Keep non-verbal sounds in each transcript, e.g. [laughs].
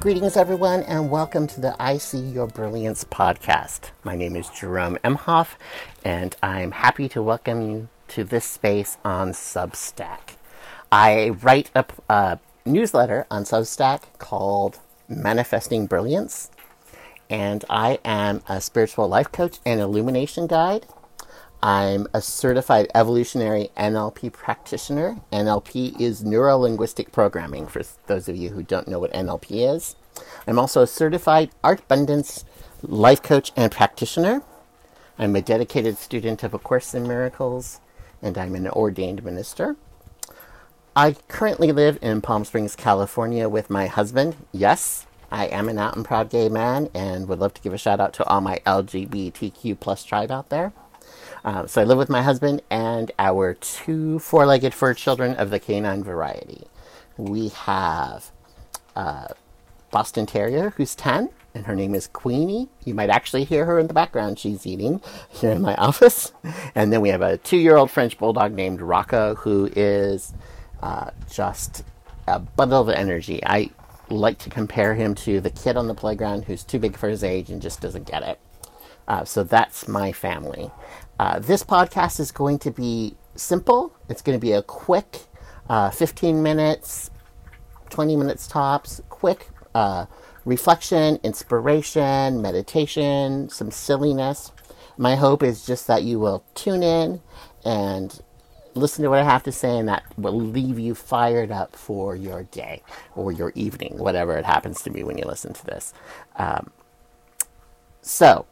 Greetings, everyone, and welcome to the I See Your Brilliance podcast. My name is Jerome Imhoff, and I'm happy to welcome you to this space on Substack. I write a, a newsletter on Substack called Manifesting Brilliance, and I am a spiritual life coach and illumination guide. I'm a certified evolutionary NLP practitioner. NLP is neuro linguistic programming, for those of you who don't know what NLP is. I'm also a certified ARTbundance life coach and practitioner. I'm a dedicated student of A Course in Miracles, and I'm an ordained minister. I currently live in Palm Springs, California with my husband. Yes, I am an out and proud gay man and would love to give a shout out to all my LGBTQ plus tribe out there. Um, so I live with my husband and our two four legged fur children of the canine variety. We have a Boston Terrier who's 10, and her name is Queenie. You might actually hear her in the background. She's eating here in my [laughs] office. And then we have a two year old French bulldog named Rocco who is uh, just a bundle of energy. I like to compare him to the kid on the playground who's too big for his age and just doesn't get it. Uh, so that's my family. Uh, this podcast is going to be simple. It's going to be a quick uh, 15 minutes, 20 minutes tops, quick uh, reflection, inspiration, meditation, some silliness. My hope is just that you will tune in and listen to what I have to say, and that will leave you fired up for your day or your evening, whatever it happens to be when you listen to this. Um, so,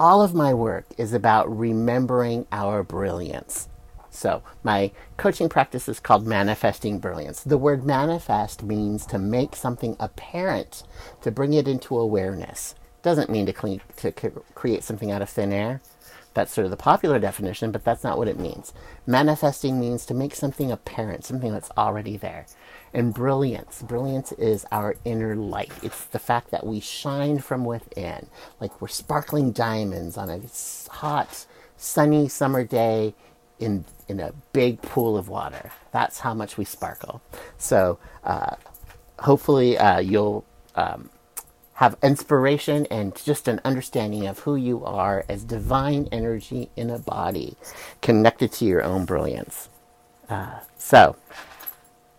all of my work is about remembering our brilliance. So, my coaching practice is called Manifesting Brilliance. The word manifest means to make something apparent, to bring it into awareness. Doesn't mean to, clean, to create something out of thin air. That's sort of the popular definition, but that's not what it means. Manifesting means to make something apparent, something that's already there. And brilliance. Brilliance is our inner light. It's the fact that we shine from within. Like we're sparkling diamonds on a hot, sunny summer day in, in a big pool of water. That's how much we sparkle. So uh, hopefully uh, you'll um, have inspiration and just an understanding of who you are as divine energy in a body connected to your own brilliance. Uh, so,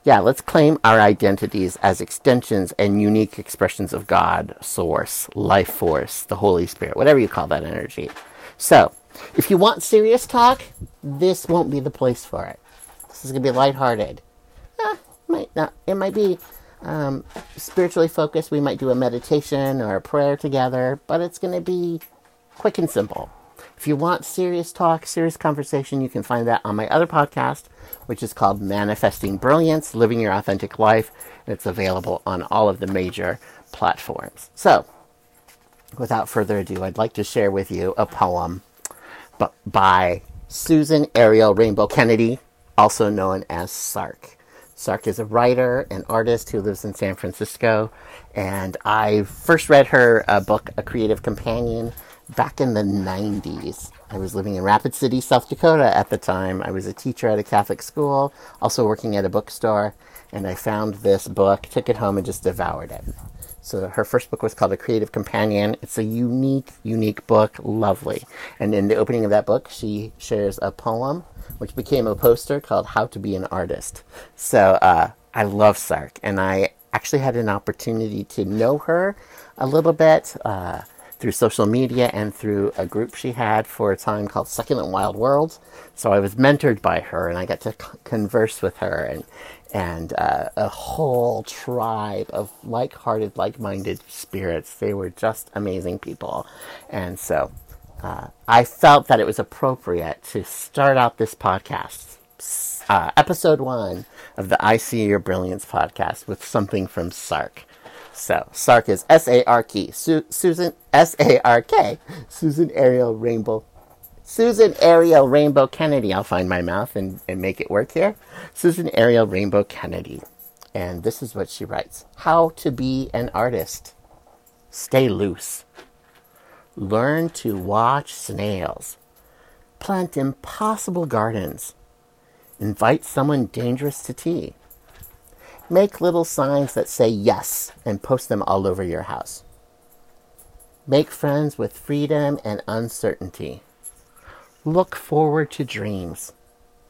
yeah, let's claim our identities as extensions and unique expressions of God, Source, Life Force, the Holy Spirit, whatever you call that energy. So, if you want serious talk, this won't be the place for it. This is going to be lighthearted. Eh, might not. It might be um, spiritually focused. We might do a meditation or a prayer together, but it's going to be quick and simple. If you want serious talk, serious conversation, you can find that on my other podcast, which is called Manifesting Brilliance Living Your Authentic Life. It's available on all of the major platforms. So, without further ado, I'd like to share with you a poem by Susan Ariel Rainbow Kennedy, also known as Sark. Sark is a writer and artist who lives in San Francisco, and I first read her uh, book, A Creative Companion, back in the 90s. I was living in Rapid City, South Dakota at the time. I was a teacher at a Catholic school, also working at a bookstore, and I found this book, took it home, and just devoured it. So her first book was called A Creative Companion. It's a unique, unique book, lovely. And in the opening of that book, she shares a poem, which became a poster called How to Be an Artist. So uh, I love Sark, and I actually had an opportunity to know her a little bit. Uh, through social media and through a group she had for a time called Succulent Wild Worlds. So I was mentored by her and I got to c- converse with her and, and uh, a whole tribe of like hearted, like minded spirits. They were just amazing people. And so uh, I felt that it was appropriate to start out this podcast, uh, episode one of the I See Your Brilliance podcast, with something from Sark. So Sark is S A R K. Susan S A R K. Susan Ariel Rainbow. Susan Ariel Rainbow Kennedy. I'll find my mouth and, and make it work here. Susan Ariel Rainbow Kennedy. And this is what she writes How to be an artist. Stay loose. Learn to watch snails. Plant impossible gardens. Invite someone dangerous to tea Make little signs that say yes and post them all over your house. Make friends with freedom and uncertainty. Look forward to dreams.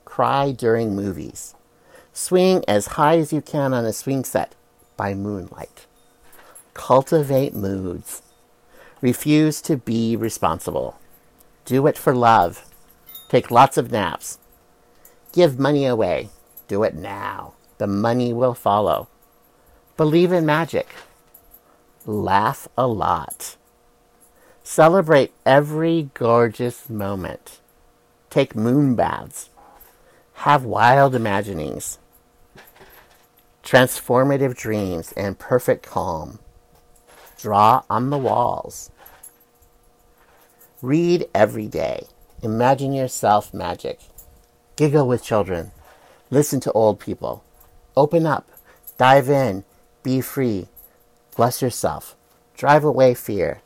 Cry during movies. Swing as high as you can on a swing set by moonlight. Cultivate moods. Refuse to be responsible. Do it for love. Take lots of naps. Give money away. Do it now. The money will follow. Believe in magic. Laugh a lot. Celebrate every gorgeous moment. Take moon baths. Have wild imaginings. Transformative dreams and perfect calm. Draw on the walls. Read every day. Imagine yourself magic. Giggle with children. Listen to old people. Open up. Dive in. Be free. Bless yourself. Drive away fear.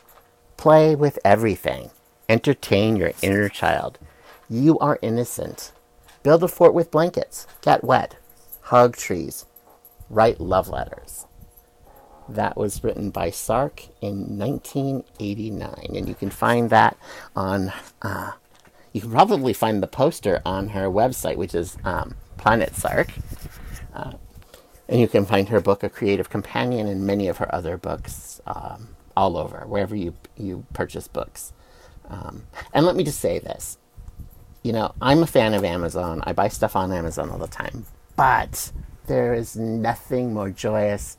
Play with everything. Entertain your inner child. You are innocent. Build a fort with blankets. Get wet. Hug trees. Write love letters. That was written by Sark in 1989, and you can find that on. Uh, you can probably find the poster on her website, which is um, Planet Sark. Uh, and you can find her book, A Creative Companion, and many of her other books um, all over, wherever you, you purchase books. Um, and let me just say this you know, I'm a fan of Amazon. I buy stuff on Amazon all the time. But there is nothing more joyous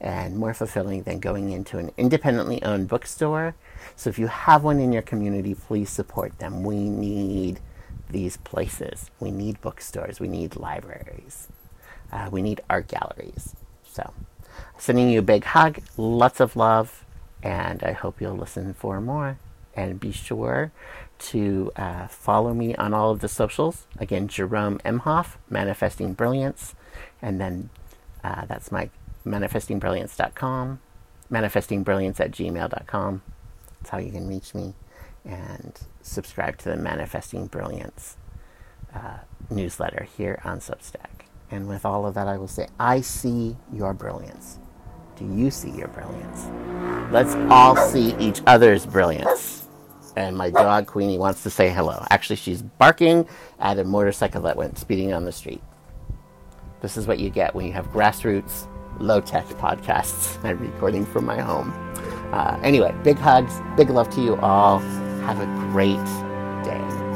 and more fulfilling than going into an independently owned bookstore. So if you have one in your community, please support them. We need these places. We need bookstores. We need libraries. Uh, we need art galleries. So, sending you a big hug, lots of love, and I hope you'll listen for more. And be sure to uh, follow me on all of the socials. Again, Jerome Imhoff, Manifesting Brilliance, and then uh, that's my manifestingbrilliance.com, manifestingbrilliance at gmail.com. That's how you can reach me. And subscribe to the Manifesting Brilliance uh, newsletter here on Substack. And with all of that, I will say, I see your brilliance. Do you see your brilliance? Let's all see each other's brilliance. And my dog Queenie wants to say hello. Actually, she's barking at a motorcycle that went speeding on the street. This is what you get when you have grassroots, low tech podcasts. [laughs] I'm recording from my home. Uh, anyway, big hugs, big love to you all. Have a great day.